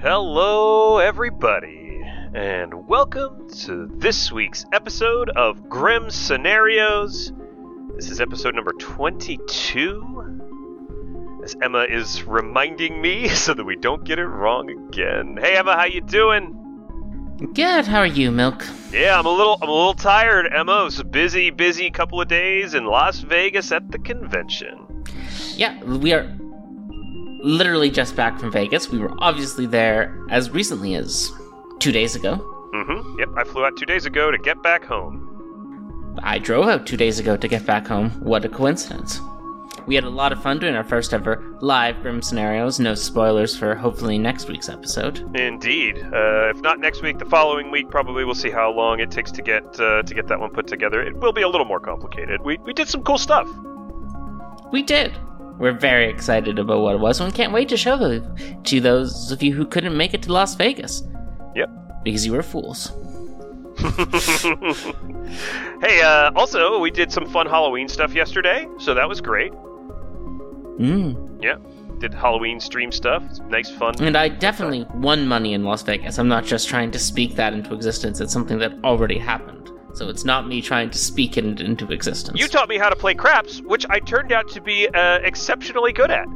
Hello, everybody, and welcome to this week's episode of Grim Scenarios. This is episode number 22. As Emma is reminding me so that we don't get it wrong again. Hey Emma, how you doing? Good. How are you, Milk? Yeah, I'm a little I'm a little tired, Emma. It was a busy, busy couple of days in Las Vegas at the convention. Yeah, we are literally just back from Vegas. We were obviously there as recently as two days ago. Mm-hmm. Yep, I flew out two days ago to get back home. I drove out two days ago to get back home. What a coincidence. We had a lot of fun doing our first ever live Grim Scenarios. No spoilers for hopefully next week's episode. Indeed. Uh, if not next week, the following week probably we'll see how long it takes to get uh, to get that one put together. It will be a little more complicated. We we did some cool stuff. We did. We're very excited about what it was, and we can't wait to show it to those of you who couldn't make it to Las Vegas. Yep. Because you were fools. hey, uh, also we did some fun Halloween stuff yesterday, so that was great. Mm. Yeah, did Halloween stream stuff. Nice fun. And I definitely won money in Las Vegas. I'm not just trying to speak that into existence. It's something that already happened. So it's not me trying to speak it into existence. You taught me how to play craps, which I turned out to be uh, exceptionally good at.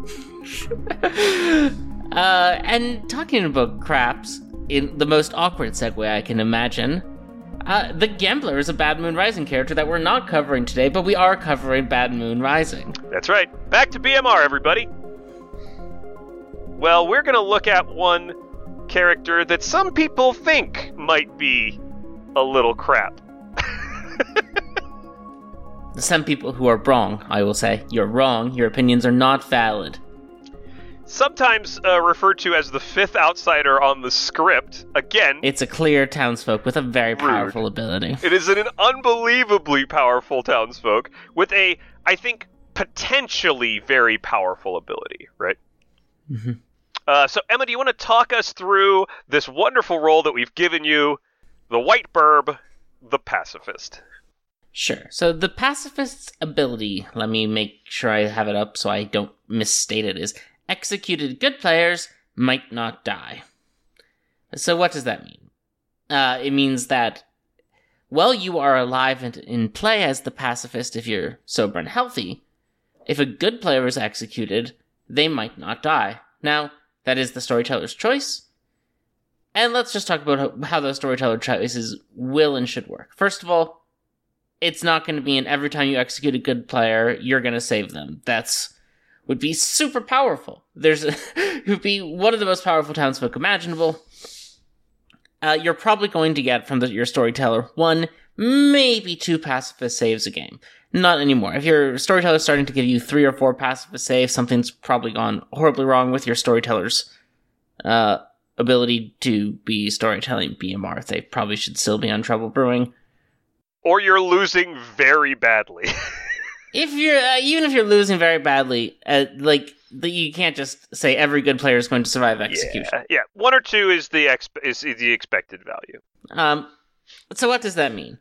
uh, and talking about craps, in the most awkward segue I can imagine, uh, the Gambler is a Bad Moon Rising character that we're not covering today, but we are covering Bad Moon Rising. That's right. Back to BMR, everybody. Well, we're going to look at one character that some people think might be a little crap. Some people who are wrong, I will say. You're wrong. Your opinions are not valid. Sometimes uh, referred to as the fifth outsider on the script. Again, it's a clear townsfolk with a very powerful ability. It is an unbelievably powerful townsfolk with a, I think, potentially very powerful ability, right? Mm-hmm. Uh, so, Emma, do you want to talk us through this wonderful role that we've given you, the White Burb, the Pacifist? Sure. So the pacifist's ability, let me make sure I have it up so I don't misstate it, is executed good players might not die. So what does that mean? Uh, it means that while you are alive and in play as the pacifist if you're sober and healthy, if a good player is executed, they might not die. Now, that is the storyteller's choice. And let's just talk about how, how those storyteller choices will and should work. First of all, it's not going to be an every time you execute a good player, you're going to save them. That's would be super powerful. There's a, would be one of the most powerful townsfolk imaginable. Uh, you're probably going to get from the, your storyteller one, maybe two pacifist saves a game. Not anymore. If your storyteller is starting to give you three or four pacifist saves, something's probably gone horribly wrong with your storyteller's uh, ability to be storytelling BMR. They probably should still be on Trouble Brewing or you're losing very badly. if you're uh, even if you're losing very badly, uh, like the, you can't just say every good player is going to survive execution. Yeah, yeah. one or two is the exp- is the expected value. Um, so what does that mean?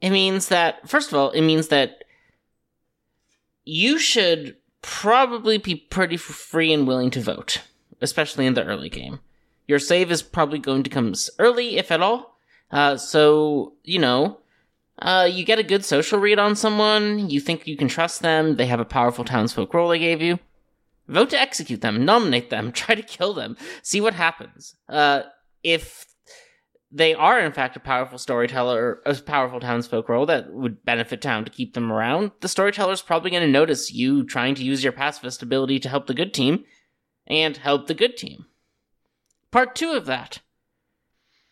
It means that first of all, it means that you should probably be pretty free and willing to vote, especially in the early game. Your save is probably going to come early, if at all. Uh, so, you know, uh, you get a good social read on someone, you think you can trust them, they have a powerful townsfolk role they gave you. Vote to execute them, nominate them, try to kill them, see what happens. Uh, if they are in fact a powerful storyteller, a powerful townsfolk role that would benefit town to keep them around, the storyteller's probably going to notice you trying to use your pacifist ability to help the good team, and help the good team. Part two of that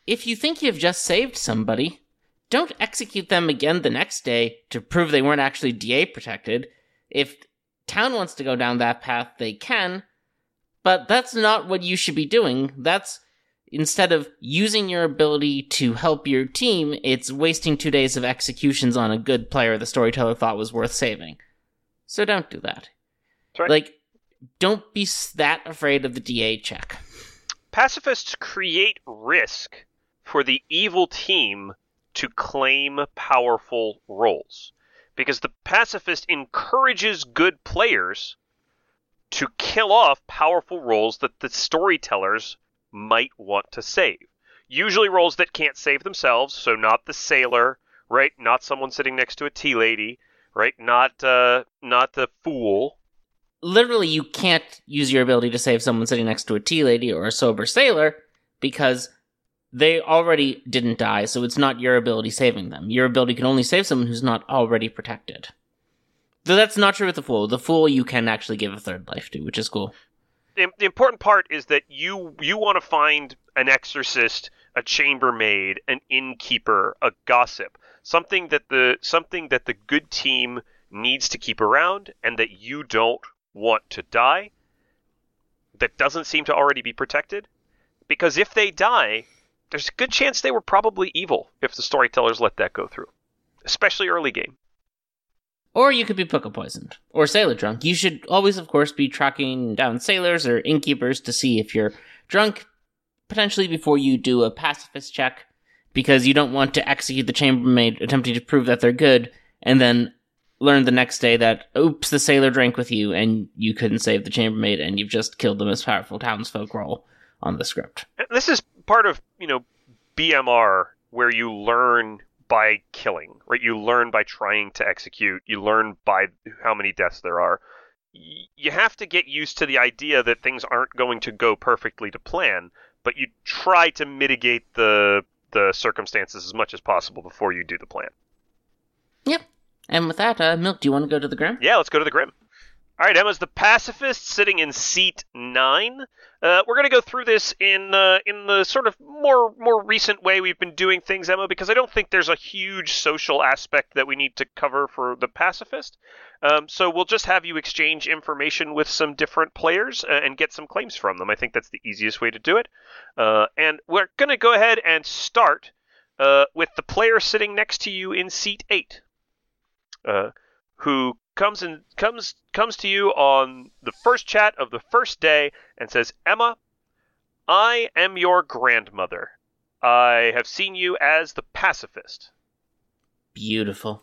if you think you've just saved somebody, don't execute them again the next day to prove they weren't actually DA protected. If town wants to go down that path, they can, but that's not what you should be doing. That's instead of using your ability to help your team, it's wasting two days of executions on a good player the storyteller thought was worth saving. So don't do that. Right. Like, don't be that afraid of the DA check. Pacifists create risk for the evil team to claim powerful roles. Because the pacifist encourages good players to kill off powerful roles that the storytellers might want to save. Usually roles that can't save themselves, so not the sailor, right? Not someone sitting next to a tea lady, right? Not uh, not the fool. Literally, you can't use your ability to save someone sitting next to a tea lady or a sober sailor because they already didn't die, so it's not your ability saving them. Your ability can only save someone who's not already protected. Though that's not true with the fool. The fool you can actually give a third life to, which is cool. The, the important part is that you you want to find an exorcist, a chambermaid, an innkeeper, a gossip, something that the something that the good team needs to keep around, and that you don't want to die. That doesn't seem to already be protected, because if they die, there's a good chance they were probably evil if the storytellers let that go through, especially early game. Or you could be Pukka poisoned or sailor drunk. You should always, of course, be tracking down sailors or innkeepers to see if you're drunk, potentially before you do a pacifist check, because you don't want to execute the chambermaid attempting to prove that they're good and then learn the next day that, oops, the sailor drank with you and you couldn't save the chambermaid and you've just killed the most powerful townsfolk role on the script. This is part of, you know, BMR where you learn by killing, right? You learn by trying to execute. You learn by how many deaths there are. You have to get used to the idea that things aren't going to go perfectly to plan, but you try to mitigate the the circumstances as much as possible before you do the plan. Yep. And with that, uh, Milk, do you want to go to the Grim? Yeah, let's go to the Grim. All right, Emma's the pacifist sitting in seat nine. Uh, we're going to go through this in uh, in the sort of more more recent way we've been doing things, Emma, because I don't think there's a huge social aspect that we need to cover for the pacifist. Um, so we'll just have you exchange information with some different players uh, and get some claims from them. I think that's the easiest way to do it. Uh, and we're going to go ahead and start uh, with the player sitting next to you in seat eight, uh, who comes and comes comes to you on the first chat of the first day and says, "Emma, I am your grandmother. I have seen you as the pacifist." Beautiful.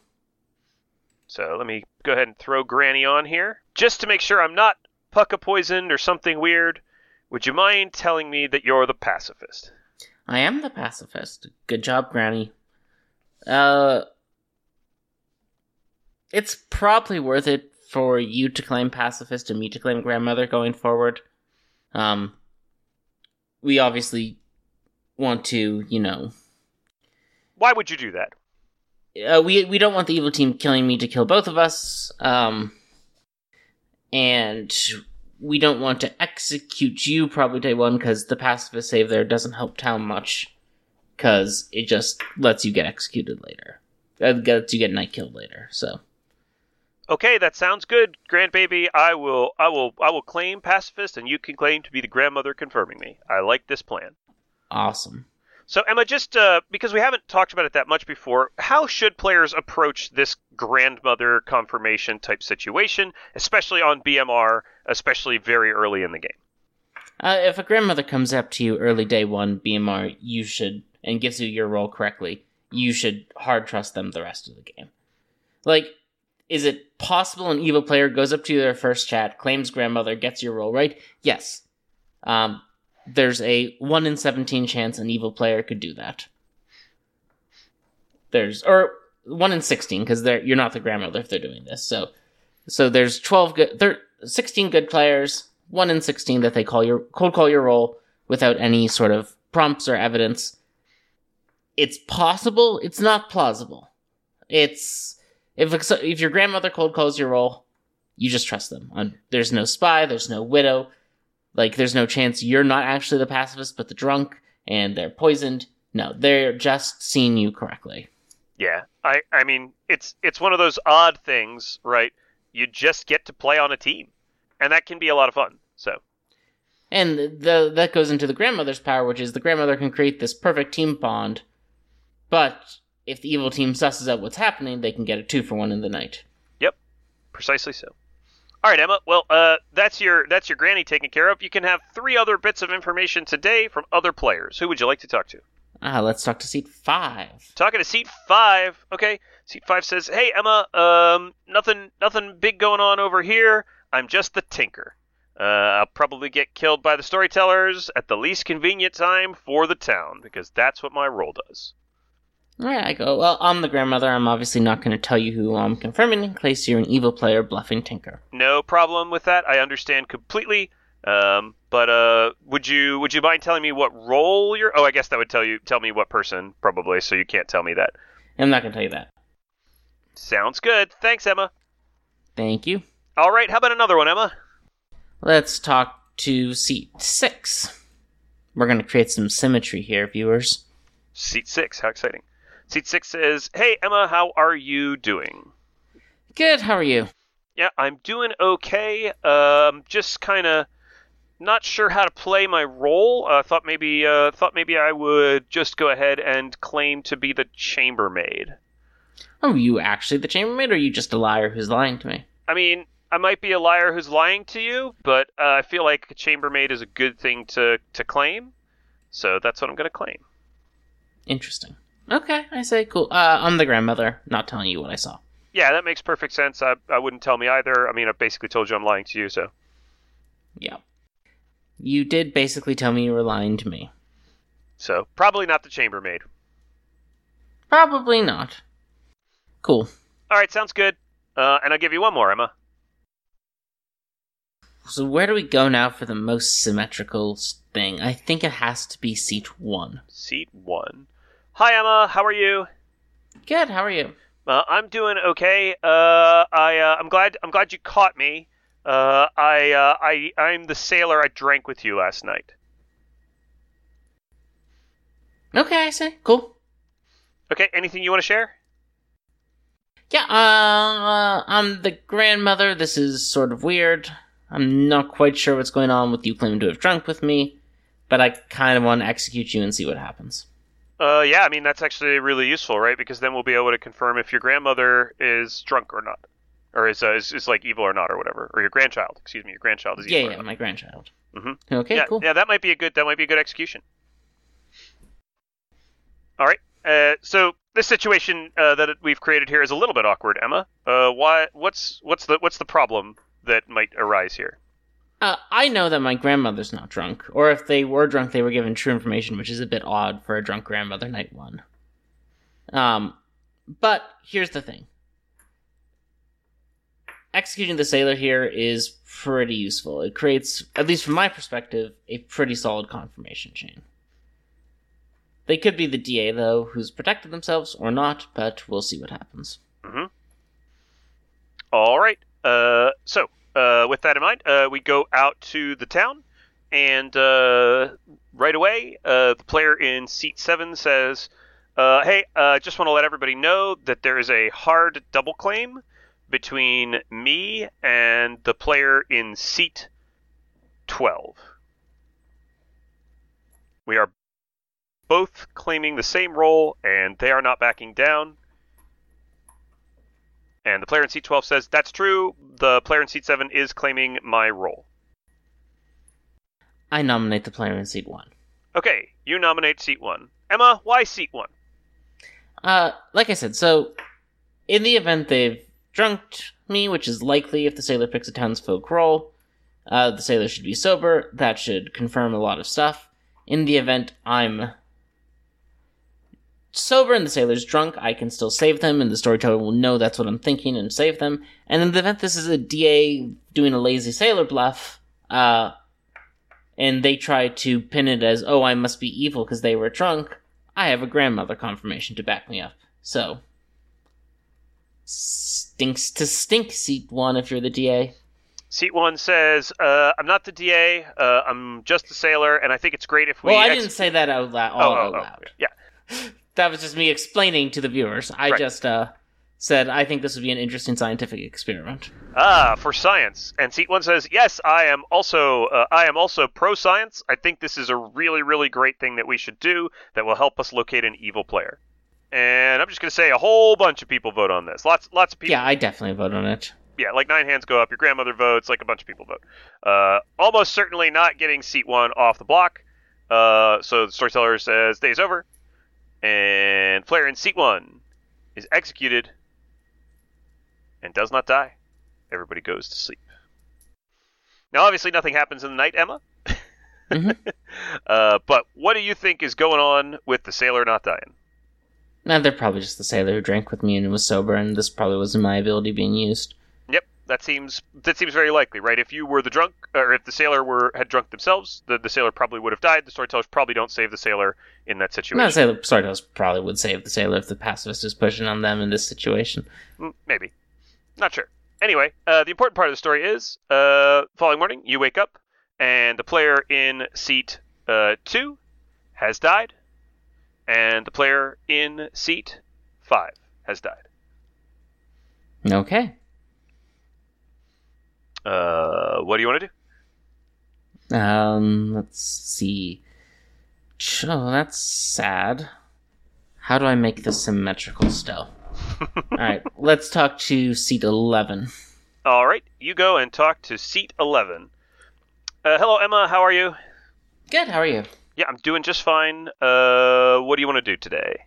So let me go ahead and throw Granny on here just to make sure I'm not Pukka poisoned or something weird. Would you mind telling me that you're the pacifist? I am the pacifist. Good job, Granny. Uh, it's probably worth it for you to claim pacifist and me to claim grandmother going forward. Um, we obviously want to, you know. Why would you do that? Uh, we we don't want the evil team killing me to kill both of us. Um, and we don't want to execute you probably day one because the pacifist save there doesn't help town much because it just lets you get executed later. It lets you get night killed later. So okay, that sounds good, grandbaby. I will, I will, I will claim pacifist, and you can claim to be the grandmother confirming me. I like this plan. Awesome. So Emma, just uh, because we haven't talked about it that much before, how should players approach this grandmother confirmation type situation, especially on BMR, especially very early in the game? Uh, if a grandmother comes up to you early day one BMR, you should and gives you your role correctly, you should hard trust them the rest of the game. Like is it possible an evil player goes up to their first chat, claims grandmother, gets your role right? Yes. Um, there's a 1 in 17 chance an evil player could do that. There's, or 1 in 16, because you're not the grandmother if they're doing this. So, so there's 12 good, there, 16 good players, 1 in 16 that they call your, cold call your role without any sort of prompts or evidence. It's possible, it's not plausible. It's, if if your grandmother cold calls your role, you just trust them. There's no spy. There's no widow. Like there's no chance you're not actually the pacifist, but the drunk, and they're poisoned. No, they're just seeing you correctly. Yeah, I I mean it's it's one of those odd things, right? You just get to play on a team, and that can be a lot of fun. So. And the, that goes into the grandmother's power, which is the grandmother can create this perfect team bond, but if the evil team susses out what's happening, they can get a two for one in the night. Yep, precisely so. All right, Emma. Well, uh, that's your that's your granny taken care of. You can have three other bits of information today from other players. Who would you like to talk to? Ah, let's talk to seat five. Talking to seat five. Okay, seat five says, "Hey, Emma. Um, nothing nothing big going on over here. I'm just the tinker. Uh, I'll probably get killed by the storytellers at the least convenient time for the town, because that's what my role does. Alright, I go, well, I'm the grandmother. I'm obviously not going to tell you who I'm confirming in case you're an evil player bluffing Tinker. No problem with that. I understand completely. Um, but uh, would you would you mind telling me what role you're? Oh, I guess that would tell you tell me what person probably. So you can't tell me that. I'm not going to tell you that. Sounds good. Thanks, Emma. Thank you. All right. How about another one, Emma? Let's talk to seat six. We're going to create some symmetry here, viewers. Seat six. How exciting. Seat six says, "Hey Emma, how are you doing?" Good, how are you? Yeah, I'm doing okay. Um, just kind of not sure how to play my role. Uh, thought maybe uh, thought maybe I would just go ahead and claim to be the chambermaid. Oh, you actually the chambermaid, or are you just a liar who's lying to me? I mean, I might be a liar who's lying to you, but uh, I feel like a chambermaid is a good thing to to claim. So that's what I'm going to claim. Interesting. Okay, I say cool. Uh, I'm the grandmother, not telling you what I saw. Yeah, that makes perfect sense. I, I wouldn't tell me either. I mean, I basically told you I'm lying to you, so. Yeah. You did basically tell me you were lying to me. So, probably not the chambermaid. Probably not. Cool. All right, sounds good. Uh, and I'll give you one more, Emma. So where do we go now for the most symmetrical thing? I think it has to be seat one. Seat one. Hi, Emma. How are you? Good. How are you? Uh, I'm doing okay. Uh, I uh, I'm glad I'm glad you caught me. Uh, I uh, I I'm the sailor I drank with you last night. Okay, I say cool. Okay. Anything you want to share? Yeah. Uh, I'm the grandmother. This is sort of weird. I'm not quite sure what's going on with you claiming to have drunk with me, but I kind of want to execute you and see what happens. Uh, yeah, I mean that's actually really useful, right? Because then we'll be able to confirm if your grandmother is drunk or not, or is uh, is, is like evil or not, or whatever, or your grandchild. Excuse me, your grandchild is evil. Yeah, or yeah, my grandchild. Mm-hmm. Okay, yeah, cool. yeah, that might be a good that might be a good execution. All right. Uh, so this situation uh, that we've created here is a little bit awkward, Emma. Uh, why? What's what's the what's the problem that might arise here? Uh, I know that my grandmother's not drunk, or if they were drunk, they were given true information, which is a bit odd for a drunk grandmother night one. Um, but here's the thing: executing the sailor here is pretty useful. It creates, at least from my perspective, a pretty solid confirmation chain. They could be the DA though, who's protected themselves, or not, but we'll see what happens. All right. Uh, so uh, with that in mind, uh, we go out to the town, and uh, right away, uh, the player in seat seven says, uh, "Hey, uh, just want to let everybody know that there is a hard double claim between me and the player in seat twelve. We are both claiming the same role, and they are not backing down." And the player in seat 12 says, That's true. The player in seat 7 is claiming my role. I nominate the player in seat one. Okay, you nominate seat 1. Emma, why seat 1? Uh, like I said, so in the event they've drunked me, which is likely if the sailor picks a townsfolk role, uh, the sailor should be sober. That should confirm a lot of stuff. In the event I'm sober and the sailor's drunk, I can still save them, and the storyteller will know that's what I'm thinking and save them. And in the event this is a DA doing a lazy sailor bluff, uh, and they try to pin it as, oh, I must be evil because they were drunk, I have a grandmother confirmation to back me up. So, stinks to stink, seat one if you're the DA. Seat 1 says, uh, I'm not the DA, uh, I'm just a sailor, and I think it's great if we. well, I ex- didn't say that out loud. Oh, All oh, out oh, loud. yeah. That was just me explaining to the viewers. I Right. just uh, said I think this would be an interesting scientific experiment. Ah, for science. And seat 1 says, Yes, I am also uh, I am also pro science. I think this is a really, really great thing that we should do that will help us locate an evil player. And I'm just going to say a whole bunch of people vote on this. Lots lots of people. Yeah, I definitely vote on it. yeah, like nine hands go up. Your grandmother votes. Like a bunch of people vote. Uh, almost certainly not getting seat one off the block. Uh, so the storyteller says day's over, and player in seat one is executed and does not die. Everybody goes to sleep. Now, obviously, nothing happens in the night, Emma. Mhm. uh, but what do you think is going on with the sailor not dying? Nah, they're probably just the sailor who drank with me and was sober, and this probably wasn't my ability being used. That seems that seems very likely, right? If you were the drunk, or if the sailor were had drunk themselves, the, the sailor probably would have died. The storytellers probably don't save the sailor in that situation. No, sailor storytellers probably would save the sailor if the pacifist is pushing on them in this situation. Mm, Maybe. Not sure. Anyway, uh, the important part of the story is uh, following morning, you wake up, and the player in seat uh, 2 has died, and the player in seat 5 has died. Okay. Uh, what do you want to do? Um, let's see. Oh, that's sad. How do I make this symmetrical still? Alright, let's talk to seat 11. All right, you go and talk to seat 11. Uh, hello, Emma. How are you? Good, how are you? Yeah, I'm doing just fine. Uh, what do you want to do today?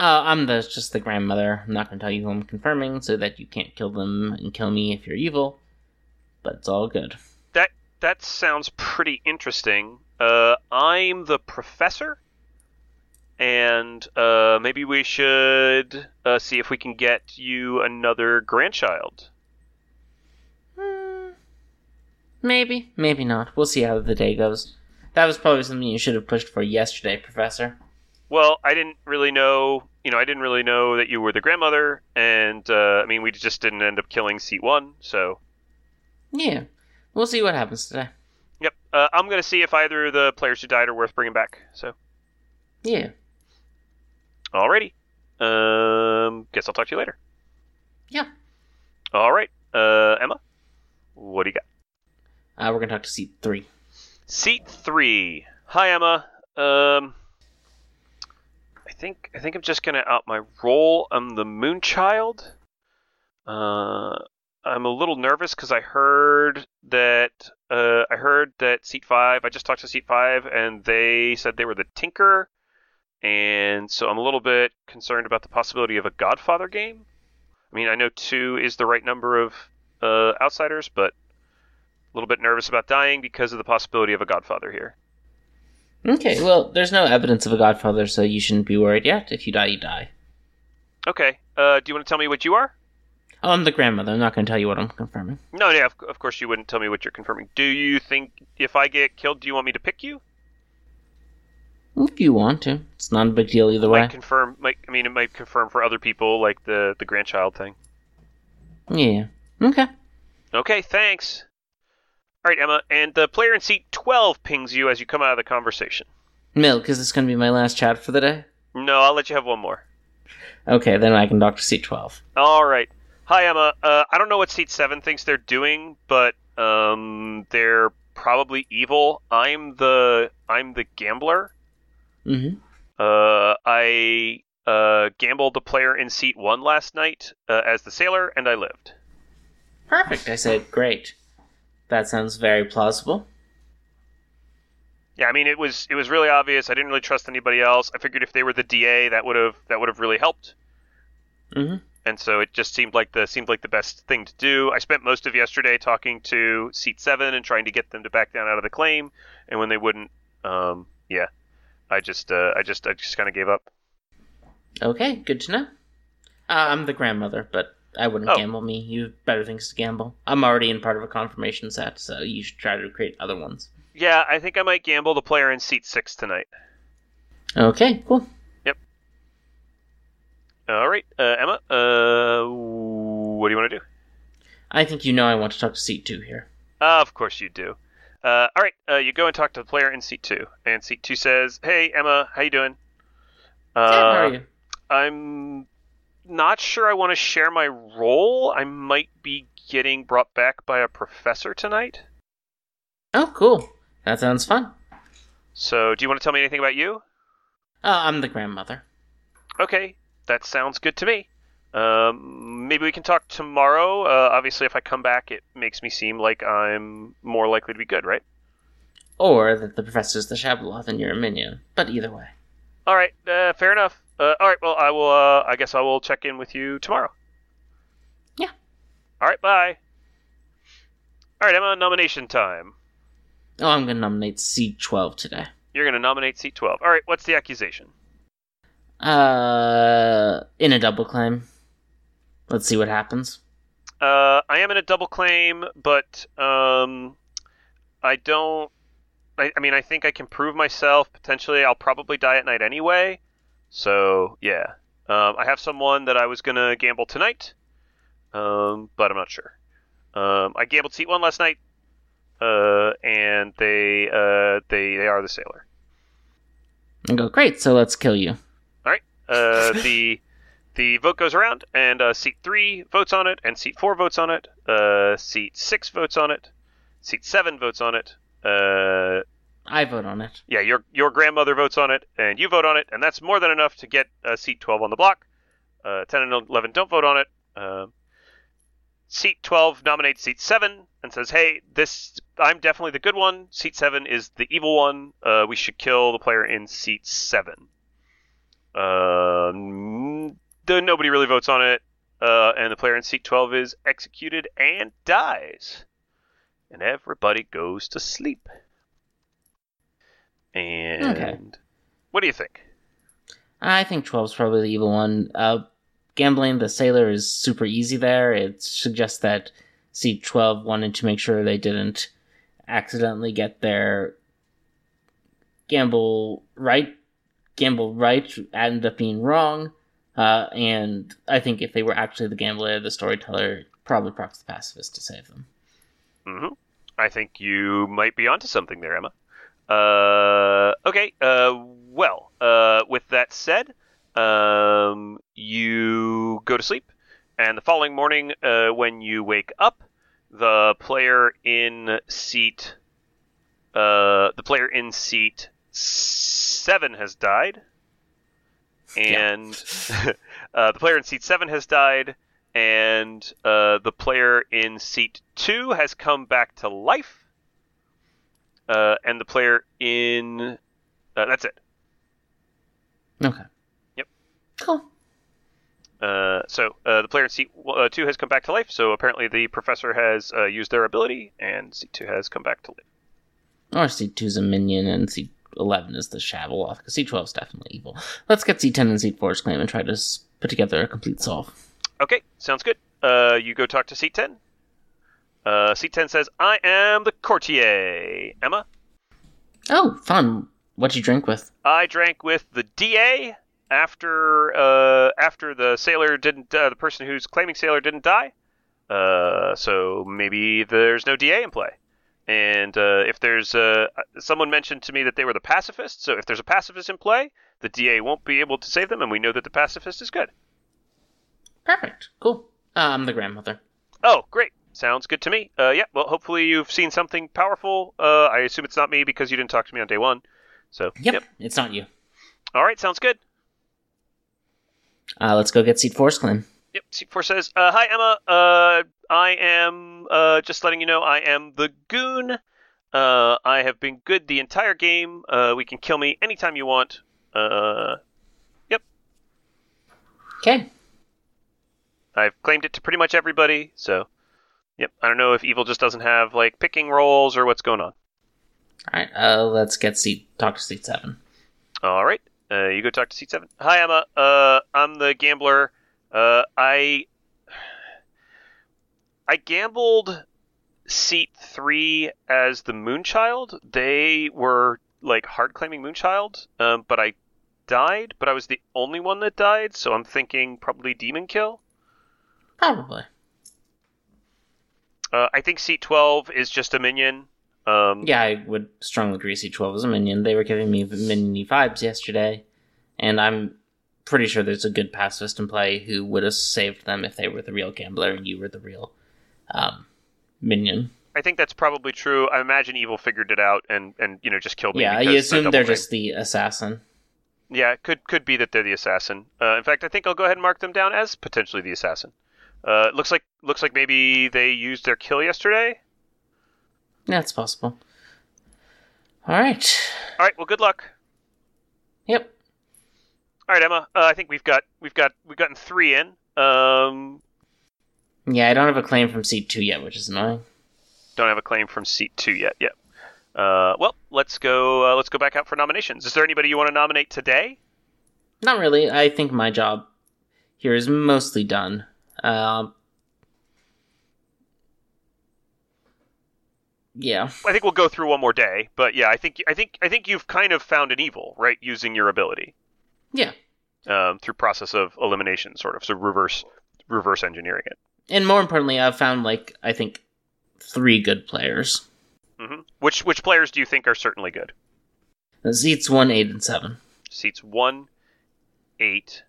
Uh, I'm the just the grandmother. I'm not gonna tell you who I'm confirming so that you can't kill them and kill me if you're evil. But it's all good. That that sounds pretty interesting. Uh, I'm the professor, and uh, maybe we should uh, see if we can get you another grandchild. Hmm. Maybe, maybe not. We'll see how the day goes. That was probably something you should have pushed for yesterday, Professor. Well, I didn't really know. You know, I didn't really know that you were the grandmother, and uh, I mean, we just didn't end up killing seat one. So, Yeah, we'll see what happens today. yep. Uh, I'm gonna see if either of the players who died are worth bringing back. So, Yeah. alrighty. Um, guess I'll talk to you later. Yeah. All right. Uh, Emma, what do you got? Uh, we're gonna talk to seat three. Seat three. Hi, Emma. Um, I think I think I'm just gonna out my role. I'm the Moonchild. Uh, I'm a little nervous because I heard that uh, I heard that seat five. I just talked to seat five, and they said they were the Tinker, and so I'm a little bit concerned about the possibility of a Godfather game. I mean, I know two is the right number of uh, outsiders, but a little bit nervous about dying because of the possibility of a Godfather here. Okay, well, there's no evidence of a godfather, so you shouldn't be worried yet. If you die, you die. Okay. Uh, do you want to tell me what you are? Oh, I'm the grandmother. I'm not gonna tell you what I'm confirming. No, yeah, of, of course you wouldn't tell me what you're confirming. Do you think if I get killed, do you want me to pick you? If you want to, it's not a big deal either way. Might confirm. Might I mean it might confirm for other people like the the grandchild thing. Yeah. Okay. Okay, thanks. All right, Emma, and the player in seat 12 pings you as you come out of the conversation. Milk, is this gonna be my last chat for the day? No, I'll let you have one more. Okay, then I can talk to seat 12. All right. Hi, Emma. Uh, I don't know what Seat 7 thinks they're doing, but um, they're probably evil. I'm the I'm the gambler. Mm-hmm. Uh, I uh, gambled the player in Seat 1 last night uh, as the sailor, and I lived. Perfect, I said. Great. That sounds very plausible. Yeah, I mean it was it was really obvious. I didn't really trust anybody else. I figured if they were the DA, that would have that would have really helped. Mm-hmm. and so it just seemed like the seemed like the best thing to do. I spent most of yesterday talking to seat seven and trying to get them to back down out of the claim, and when they wouldn't, um, yeah, I just uh, I just I just kind of gave up. Okay, good to know. Uh, I'm the grandmother, but I wouldn't Oh. gamble me. You have better things to gamble. I'm already in part of a confirmation set, so you should try to create other ones. Yeah, I think I might gamble the player in seat six tonight. Okay, cool. Yep. All right, uh, Emma, uh, what do you want to do? I think you know I want to talk to seat two here. Uh, of course you do. Uh, all right, uh, you go and talk to the player in seat two, and seat two says, "Hey, Emma, how you doing?" Uh, Good, how are you? I'm not sure I want to share my role. I might be getting brought back by a professor tonight. Oh, cool. That sounds fun. So, do you want to tell me anything about you? Uh, I'm the grandmother. Okay, that sounds good to me. Um, maybe we can talk tomorrow. Uh, obviously, if I come back, it makes me seem like I'm more likely to be good, right? Or that the professor's the Shabaloth and you're a minion. But either way. All right, uh, fair enough. Uh, all right, well, I will. Uh, I guess I will check in with you tomorrow. Yeah. All right, bye. All right, Emma, nomination time. Oh, I'm gonna nominate seat twelve today. You're going to nominate seat 12. All right, what's the accusation? Uh, in a double claim. Let's see what happens. Uh, I am in a double claim, but um, I don't. I, I mean, I think I can prove myself. Potentially, I'll probably die at night anyway. So yeah, um, I have someone that I was gonna gamble tonight, um, but I'm not sure. Um, I gambled seat one last night, uh, and they uh, they they are the sailor. And go, great, so let's kill you. Uh, the the vote goes around, and uh, seat three votes on it, and seat four votes on it. Uh, seat six votes on it. Seat seven votes on it. Uh, I vote on it. yeah, your your grandmother votes on it, and you vote on it, and that's more than enough to get uh, seat twelve on the block. Uh, Ten and eleven don't vote on it. Uh, seat twelve nominates seat seven and says, "Hey, this I'm definitely the good one. Seat seven is the evil one. Uh, we should kill the player in seat seven. Um, the, nobody really votes on it, uh, and the player in seat 12 is executed and dies. And everybody goes to sleep. And Okay. what do you think? I think 12 is probably the evil one. Uh, gambling the sailor is super easy there. It suggests that C12 wanted to make sure they didn't accidentally get their gamble right. Gamble right ended up being wrong. Uh, and I think if they were actually the gambler, the storyteller probably procs the pacifist to save them. hmm I think you might be onto something there, Emma. Uh, okay. Uh, well, uh, with that said, um, you go to sleep, and the following morning, uh, when you wake up, the player in seat, uh, the player in seat seven has died, and uh, the player in seat seven has died, and uh, the player in seat two has come back to life, uh, and the player in uh, that's it. Okay. Yep. Cool. Uh, so uh, the player in seat uh, two has come back to life. So apparently the professor has uh, used their ability, and seat two has come back to life. Or seat two is a minion and seat eleven is the Shabaloth, because seat twelve is definitely evil. Let's get seat ten and C4's claim and try to put together a complete solve. Okay, sounds good. Uh, you go talk to seat ten. Uh, seat ten says, "I am the courtier." Emma, Oh, fun. What'd you drink with? I drank with the DA after uh, after the sailor didn't uh, the person who's claiming sailor didn't die. Uh, so maybe there's no DA in play. And uh, if there's uh, someone mentioned to me that they were the pacifist, so if there's a pacifist in play, the DA won't be able to save them, and we know that the pacifist is good. Perfect. Cool. Uh, I'm the grandmother. Oh, great. Sounds good to me. Uh, yeah, well, hopefully you've seen something powerful. Uh, I assume it's not me because you didn't talk to me on day one. So, Yep, it's not you. All right, sounds good. Uh, let's go get seat four's claim. Yep, C4 says, uh, Hi, Emma. Uh, I am, uh, just letting you know, I am the goon. Uh, I have been good the entire game. Uh, we can kill me anytime you want. Uh, yep. Okay. I've claimed it to pretty much everybody, so, yep. I don't know if Evil just doesn't have, like, picking roles or what's going on. Alright, uh, let's get seat, talk to seat seven. All right. Uh, you go talk to seat seven. Hi, Emma. Uh, I'm the gambler. Uh, I I gambled seat three as the Moonchild. They were like hard claiming Moonchild, um, but I died. But I was the only one that died, so I'm thinking probably Demon Kill. Probably. Uh, I think seat twelve is just a minion. Um, Yeah, I would strongly agree Seat 12 is a minion. They were giving me minion vibes yesterday, and I'm pretty sure there's a good pacifist in play who would have saved them if they were the real gambler and you were the real um, minion. I think that's probably true. I imagine Evil figured it out and and you know just killed me. Yeah, the assume they're just the assassin. Yeah, it could could be that they're the assassin. Uh, in fact, I think I'll go ahead and mark them down as potentially the assassin. Uh, it looks like looks like maybe they used their kill yesterday. Yeah, it's possible. All right. All right, well, good luck. Yep. All right, Emma. Uh, I think we've got we've got we've gotten three in. Um, Yeah, I don't have a claim from seat two yet, which is annoying. Don't have a claim from seat two yet. Yep. Uh, well, let's go. Uh, let's go back out for nominations. Is there anybody you want to nominate today? Not really. I think my job here is mostly done. Um, yeah. I think we'll go through one more day, but yeah, I think I think I think you've kind of found an evil, right? Using your ability. Yeah. Um, through process of elimination, sort of, so reverse reverse engineering it. And more importantly, I've found like I think three good players. hmm Which which players do you think are certainly good? Seats one, eight, and seven. Seats one, eight,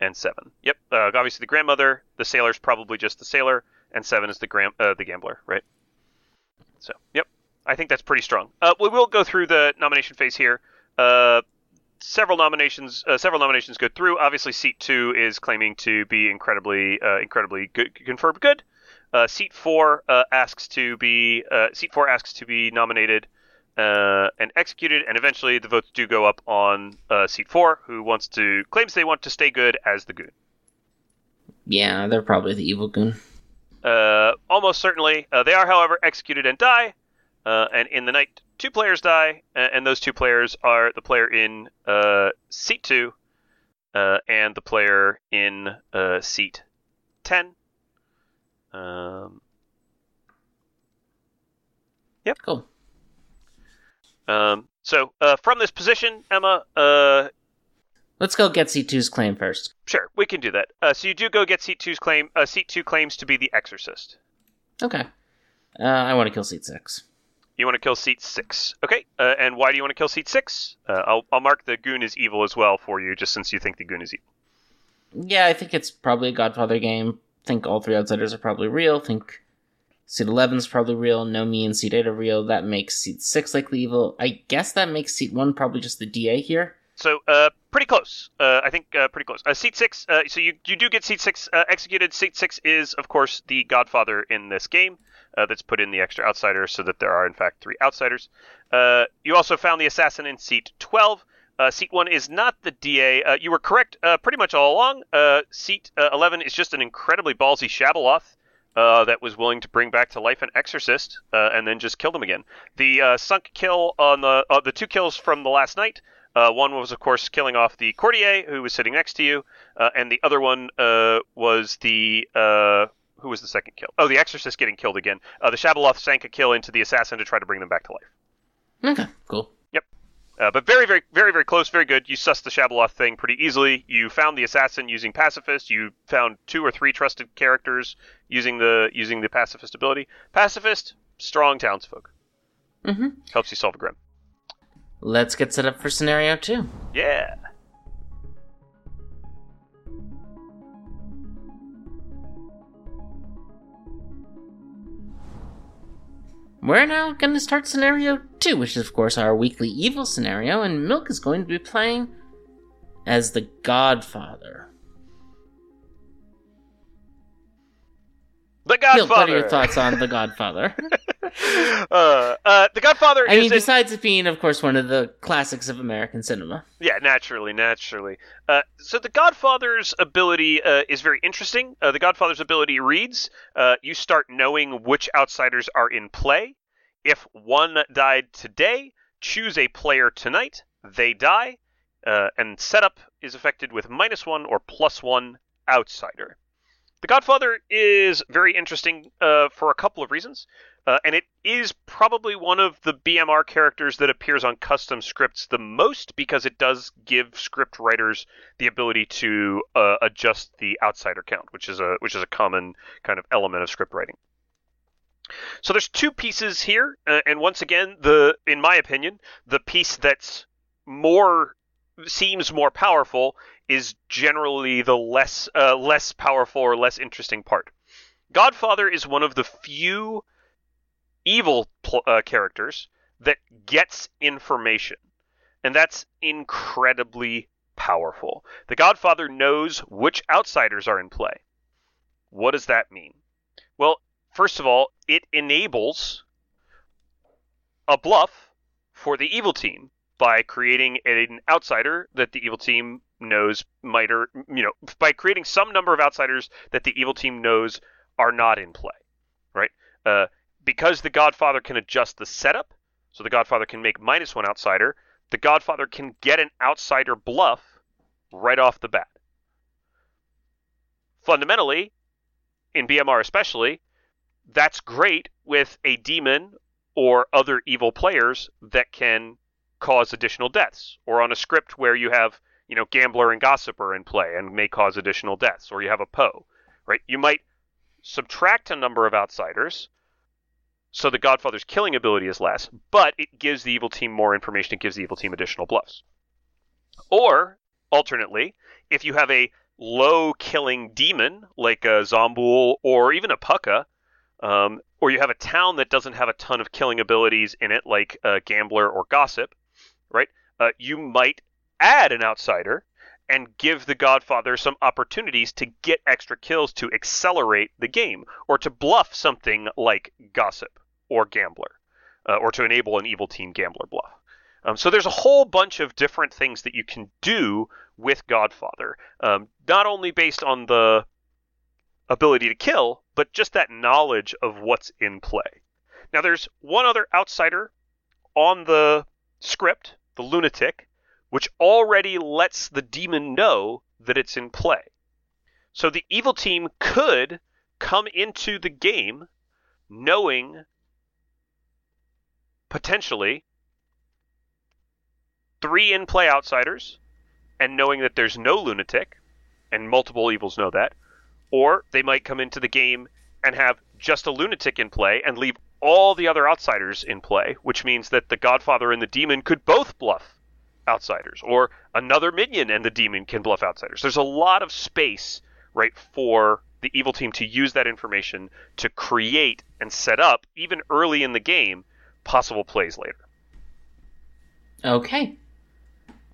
and seven. Yep. Uh, obviously, the grandmother, the sailor's probably just the sailor, and seven is the gram- uh, the gambler, right? So, yep. I think that's pretty strong. Uh, we will go through the nomination phase here. Uh, several nominations, uh, several nominations go through. Obviously, seat two is claiming to be incredibly, uh, incredibly good, confirmed good. Seat four asks to be, seat four asks to be nominated uh, and executed, and eventually the votes do go up on uh, seat four, who wants to claims they want to stay good as the goon. Yeah, they're probably the evil goon. Uh, almost certainly, uh, they are, however, executed and die. Uh, and in the night, two players die, a- and those two players are the player in uh, seat two uh, and the player in uh, seat ten. Um, Yep. Cool. Um, so uh, from this position, Emma, uh, Let's go get seat two's claim first. sure, we can do that. Uh, so you do go get seat two's claim. Uh, seat two claims to be the exorcist. Okay. Uh, I want to kill seat six. You want to kill seat six. Okay. Uh, and why do you want to kill seat six? Uh, I'll, I'll mark the goon is evil as well for you, just since you think the goon is evil. Yeah, I think it's probably a Godfather game. Think all three outsiders are probably real. Think seat 11 is probably real. No me and seat 8 are real. That makes seat 6 likely evil. I guess that makes seat 1 probably just the DA here. So, uh, pretty close. Uh, I think uh, pretty close. Uh, seat six. Uh, so you you do get seat six uh, executed. Seat six is, of course, the Godfather in this game. That's put in the extra outsider, so that there are in fact three outsiders. Uh, you also found the assassin in seat twelve. Uh, seat one is not the DA. Uh, you were correct uh, pretty much all along. Uh, seat uh, 11 is just an incredibly ballsy Shabaloth uh, that was willing to bring back to life an exorcist uh, and then just kill them again. The uh, sunk kill on the uh, the two kills from the last night. Uh, one was, of course, killing off the courtier who was sitting next to you, and the other one was the who was the second kill? Oh, the exorcist getting killed again. The Shabaloth sank a kill into the assassin to try to bring them back to life. Okay, cool. Uh, but very, very, very, very close, very good. You sussed the Shabaloth thing pretty easily. You found the assassin using pacifist. You found two or three trusted characters using the using the pacifist ability. Pacifist, strong townsfolk, Mm-hmm. helps you solve a grim. Let's get set up for scenario 2. Yeah. We're now going to start scenario 2, which is, of course, our weekly evil scenario, and Milk is going to be playing as the Godfather. The Milk, what are your thoughts on the Godfather? uh, uh, the Godfather I mean, besides it being, of course, one of the classics of American cinema. Yeah, naturally, naturally. Uh, so the Godfather's ability uh, is very interesting. Uh, the Godfather's ability reads: uh, you start knowing which outsiders are in play. If one died today, choose a player tonight. They die, uh, and setup is affected with minus one or plus one outsider. The Godfather is very interesting uh, for a couple of reasons. Uh, and it is probably one of the BMR characters that appears on custom scripts the most because it does give script writers the ability to uh, adjust the outsider count, which is a which is a common kind of element of script writing. So there's two pieces here, uh, and once again, the in my opinion, the piece that's more seems more powerful is generally the less uh, less powerful or less interesting part. Godfather is one of the few evil pl- uh, characters that gets information, and that's incredibly powerful. The Godfather knows which outsiders are in play. What does that mean? Well, first of all, it enables a bluff for the evil team by creating an outsider that the evil team knows might or you know by creating some number of outsiders that the evil team knows are not in play right uh, because the Godfather can adjust the setup, so the Godfather can make minus one outsider, the Godfather can get an outsider bluff right off the bat. Fundamentally, in BMR especially, that's great with a demon or other evil players that can cause additional deaths, or on a script where you have, you know, gambler and gossiper in play and may cause additional deaths, or you have a Po, right? You might subtract a number of outsiders, so the Godfather's killing ability is less, but it gives the evil team more information. It gives the evil team additional bluffs. Or, alternately, if you have a low killing demon like a Zombuul or even a Pukka, um, or you have a town that doesn't have a ton of killing abilities in it, like a Gambler or Gossip, right? Uh, you might add an outsider and give the Godfather some opportunities to get extra kills to accelerate the game, or to bluff something like Gossip or Gambler, uh, or to enable an evil team Gambler bluff. Um, so there's a whole bunch of different things that you can do with Godfather, um, not only based on the ability to kill, but just that knowledge of what's in play. Now, there's one other outsider on the script, the lunatic, which already lets the demon know that it's in play. So the evil team could come into the game knowing potentially three in play outsiders and knowing that there's no lunatic, and multiple evils know that, or they might come into the game and have just a lunatic in play and leave all the other outsiders in play, which means that the Godfather and the demon could both bluff outsiders, or another minion and the demon can bluff outsiders. There's a lot of space, right, for the evil team to use that information to create and set up, even early in the game, possible plays later. Okay.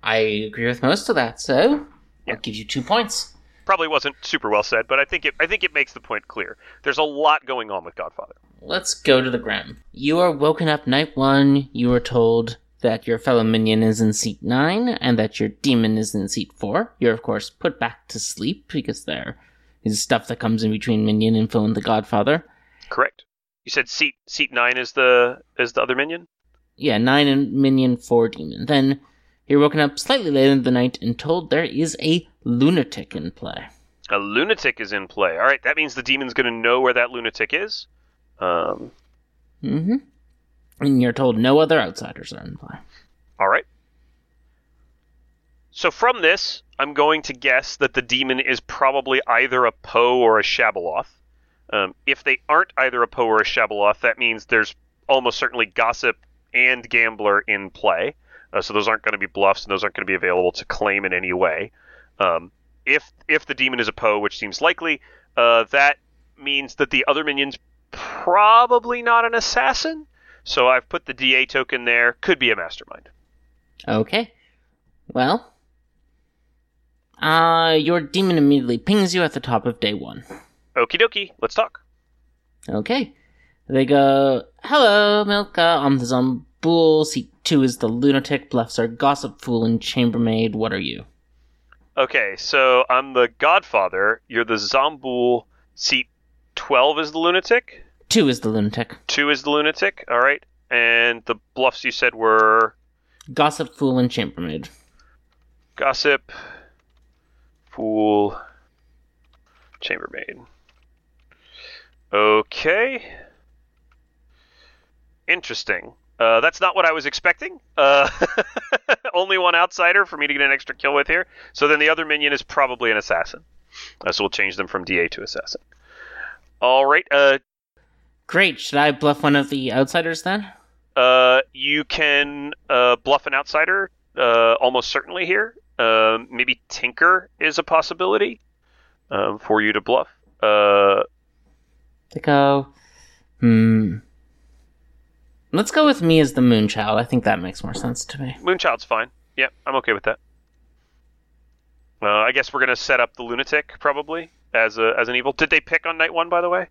I agree with most of that, so Yeah. I'll give you two points. Probably wasn't super well said, but I think it I think it makes the point clear. There's a lot going on with Godfather. Let's go to the Grim. You are woken up night one. You are told that your fellow minion is in seat 9 and that your demon is in seat 4. You're, of course, put back to sleep because there is stuff that comes in between minion info and the Godfather. Correct. You said seat seat nine is the is the other minion. Yeah, 9 and minion, 4 demon. Then you're woken up slightly later in the night and told there is a lunatic in play. A lunatic is in play. All right, that means the demon's going to know where that lunatic is. Um, Mm-hmm. And you're told no other outsiders are in play. all right. So from this, I'm going to guess that the demon is probably either a Po or a Shabaloth. Um, if they aren't either a Po or a Shabaloth, that means there's almost certainly Gossip and Gambler in play. Uh, so those aren't going to be bluffs, and those aren't going to be available to claim in any way. Um, if if the demon is a Po, which seems likely, uh, that means that the other minion's probably not an assassin. So I've put the DA token there. Could be a mastermind. Okay. Well, uh, your demon immediately pings you at the top of day one. Okie dokie, let's talk. Okay. They go, Hello, Milka. I'm the Zombuul. Seat two is the lunatic. Bluffs are gossip, fool, and chambermaid. What are you? Okay, so I'm the Godfather. You're the Zombuul. Seat 12 is the lunatic. Two is the lunatic. 2 is the lunatic. All right. And the bluffs you said were Gossip, fool, and chambermaid. Gossip, Fool, Chambermaid. Okay. Interesting. Uh, that's not what I was expecting. Uh, only one outsider for me to get an extra kill with here. So then the other minion is probably an assassin. Uh, so we'll change them from DA to assassin. All right. Great. Should I bluff one of the outsiders then? uh, you can uh, bluff an outsider uh, almost certainly here. Um, maybe Tinker is a possibility um, for you to bluff. Uh, They go, hmm. Let's go with me as the Moonchild. I think that makes more sense to me. Moonchild's fine. Yep, I'm okay with that. Uh, I guess we're gonna set up the lunatic probably as a as an evil. Did they pick on night one by the way?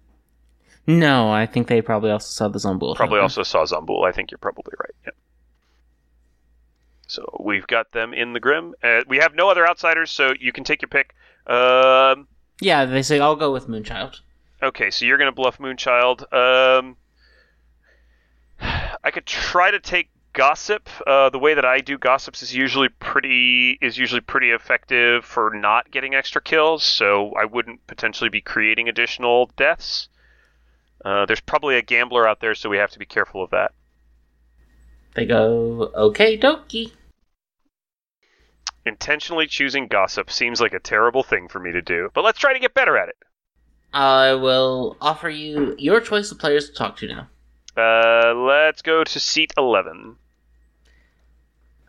No, I think they probably also saw the Zombuul. Probably also saw Zombuul. I think you're probably right. Yeah. So we've got them in the Grim. Uh, we have no other outsiders, so you can take your pick. Um, Yeah, they say I'll go with Moonchild. okay, so you're gonna bluff Moonchild. Um, I could try to take gossip. Uh, the way that I do gossips is usually pretty is usually pretty effective for not getting extra kills. So I wouldn't potentially be creating additional deaths. Uh, there's probably a gambler out there, so we have to be careful of that. They go, okay, dokie. Intentionally choosing gossip seems like a terrible thing for me to do, but let's try to get better at it. I will offer you your choice of players to talk to now. Uh, let's go to seat 11.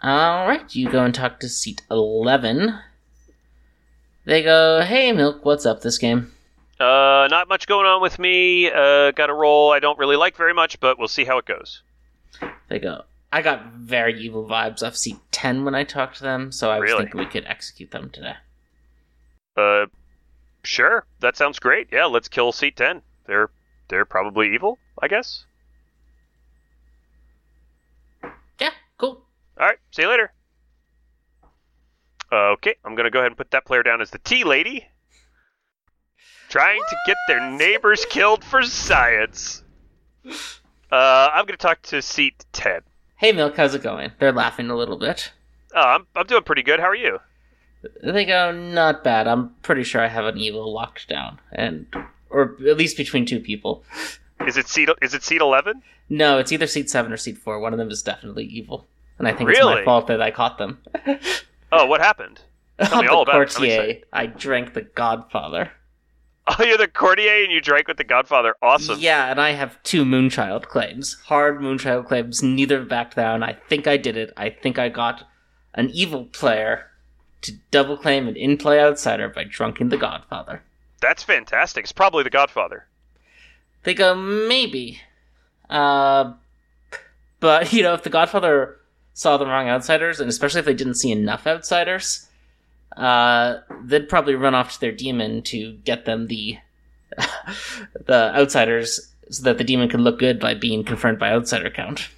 Alright, you go and talk to seat 11. They go, hey, Milk, what's up this game? Uh, not much going on with me. Uh, got a role I don't really like very much, but we'll see how it goes. They go, I got very evil vibes off seat 10 when I talked to them, so I was Really? thinking we could execute them today. Uh, sure. That sounds great. Yeah, let's kill seat 10. They're they're probably evil, I guess. Yeah, cool. All right, see you later. Okay, I'm gonna go ahead and put that player down as the tea lady, trying to get their neighbors killed for science. Uh, I'm gonna talk to seat ten. Hey, Milk, how's it going? They're laughing a little bit. Oh, I'm I'm doing pretty good. How are you? They go, not bad. I'm pretty sure I have an evil locked down, and or at least between two people. Is it seat is it seat eleven? No, it's either seat seven or seat four. One of them is definitely evil, and I think it's my fault that I caught them. Oh, what happened? Tell me all the about courtier. excited. I drank the Godfather. Oh, you're the courtier and you drank with the Godfather. Awesome. Yeah, and I have two Moonchild claims. Hard Moonchild claims, neither backed down. I think I did it. I think I got an evil player to double claim an in play outsider by drunking the Godfather. That's fantastic. It's probably the Godfather. They go, maybe. Uh, but, you know, if the Godfather saw the wrong outsiders, and especially if they didn't see enough outsiders, uh, they'd probably run off to their demon to get them the the outsiders so that the demon could look good by being confirmed by outsider count.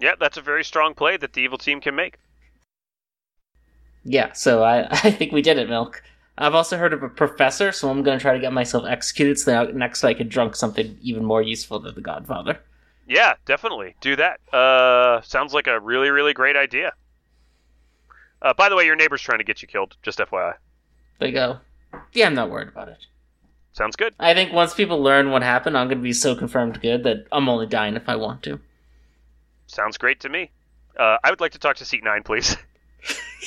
Yeah, that's a very strong play that the evil team can make. Yeah, so I, I think we did it, Milk. I've also heard of a professor, so I'm going to try to get myself executed so that next I could drunk something even more useful than the Godfather. Yeah, definitely. Do that. Uh, sounds like a really, really great idea. Uh, by the way, your neighbor's trying to get you killed, just FYI. They go, yeah, I'm not worried about it. Sounds good. I think once people learn what happened, I'm going to be so confirmed good that I'm only dying if I want to. Sounds great to me. Uh, I would like to talk to seat 9, please.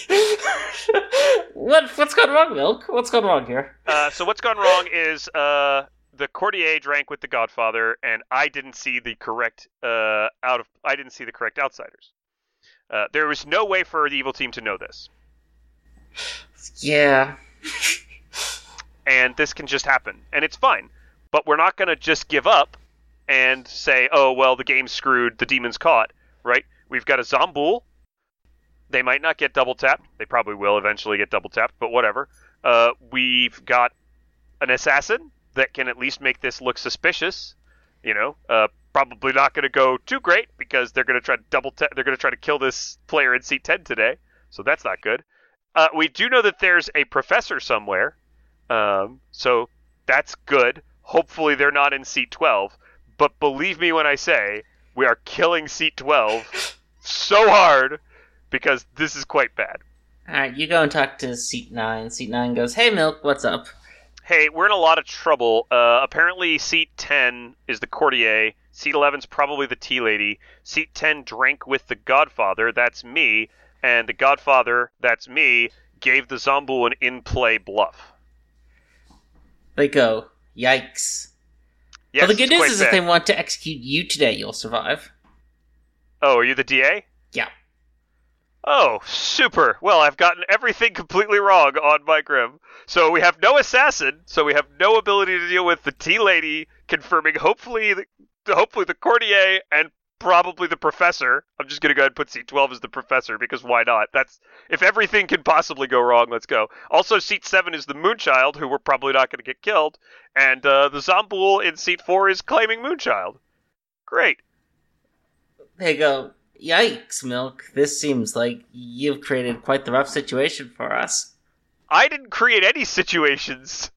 what what's gone wrong, Milk? What's gone wrong here? Uh, so what's gone wrong is uh, the courtier drank with the Godfather, and I didn't see the correct uh, out of I didn't see the correct outsiders. Uh, there was no way for the evil team to know this, Yeah. and this can just happen, and it's fine. But we're not going to just give up and say, "Oh well, the game's screwed, the demon's caught." Right? We've got a Zombuul. They might not get double tapped. They probably will eventually get double tapped, but whatever. Uh, we've got an assassin that can at least make this look suspicious. You know, uh, probably not going to go too great because they're going to try to double. Ta- they're going to try to kill this player in seat ten today, so that's not good. Uh, we do know that there's a professor somewhere, um, so that's good. Hopefully, they're not in seat twelve. But believe me when I say we are killing seat twelve so hard because this is quite bad. Alright, you go and talk to Seat 9. Seat 9 goes, Hey, Milk, what's up? Hey, we're in a lot of trouble. Uh, apparently, seat 10 is the courtier. Seat 11 is probably the tea lady. Seat 10 drank with the Godfather. That's me. And the Godfather, that's me, gave the Zombuul an in-play bluff. They go, Yikes. Yes, well, the good news is if they want to execute you today, you'll survive. Oh, are you the DA? Yeah. Oh, super. Well, I've gotten everything completely wrong on my Grim. So we have no assassin, so we have no ability to deal with the tea lady confirming hopefully the, hopefully the courtier and probably the professor. I'm just going to go ahead and put C12 as the professor because why not? That's if everything can possibly go wrong, let's go. Also seat 7 is the Moonchild who we're probably not going to get killed and uh, the Zombuul in seat 4 is claiming Moonchild. Great. They go, Yikes, Milk. This seems like you've created quite the rough situation for us. I didn't create any situations.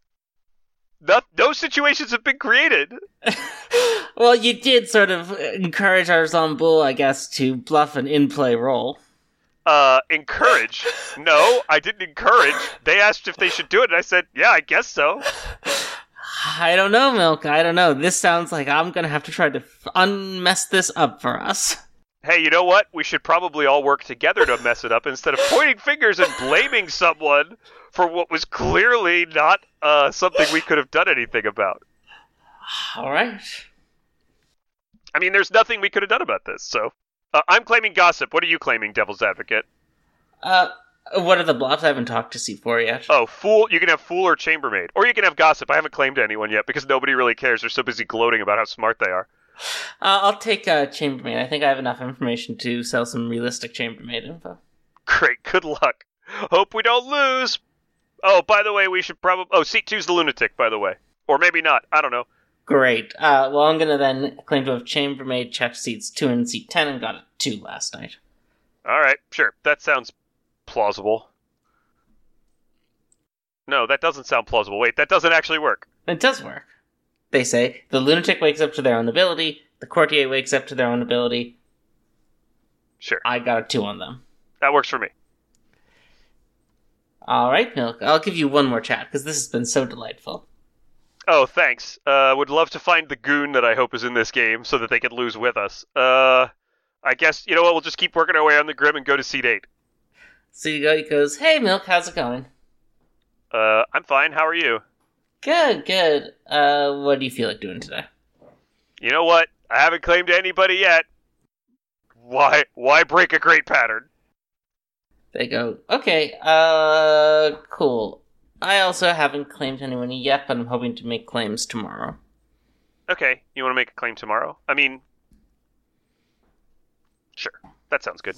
No, no situations have been created. well, you did sort of encourage our Zombuul, I guess, to bluff an in-play role. Uh, encourage? no, I didn't encourage. They asked if they should do it, and I said, yeah, I guess so. I don't know, Milk. I don't know. This sounds like I'm gonna have to try to f- unmess this up for us. Hey, you know what? We should probably all work together to mess it up instead of pointing fingers and blaming someone for what was clearly not uh, something we could have done anything about. All right. I mean, there's nothing we could have done about this, so. Uh, I'm claiming gossip. What are you claiming, Devil's Advocate? Uh, what are the bluffs? I haven't talked to C4 yet. Oh, fool! You can have fool or chambermaid, or you can have gossip. I haven't claimed anyone yet because nobody really cares. They're so busy gloating about how smart they are. Uh, I'll take uh, chambermaid. I think I have enough information to sell some realistic chambermaid info. Great. Good luck. Hope we don't lose. Oh, by the way, we should probably. Oh, seat two's the lunatic. By the way, or maybe not. I don't know. Great. Uh, well, I'm gonna then claim to have chambermaid checked seats two and seat ten and got a two last night. All right, sure. That sounds plausible. No, that doesn't sound plausible. Wait, that doesn't actually work. It does work. They say the lunatic wakes up to their own ability, the courtier wakes up to their own ability. Sure. I got a two on them. That works for me. All right, Milk. I'll give you one more chat because this has been so delightful. Oh, thanks. Uh, would love to find the goon that I hope is in this game so that they could lose with us. Uh, I guess you know what? We'll just keep working our way on the grim and go to seat eight. So you go. He goes, "Hey, Milk, how's it going?" Uh, I'm fine. How are you? Good, good. Uh, what do you feel like doing today? You know what? I haven't claimed anybody yet. Why? Why break a great pattern? They go, okay, uh, cool. I also haven't claimed anyone yet, but I'm hoping to make claims tomorrow. Okay, you want to make a claim tomorrow? I mean, sure, that sounds good.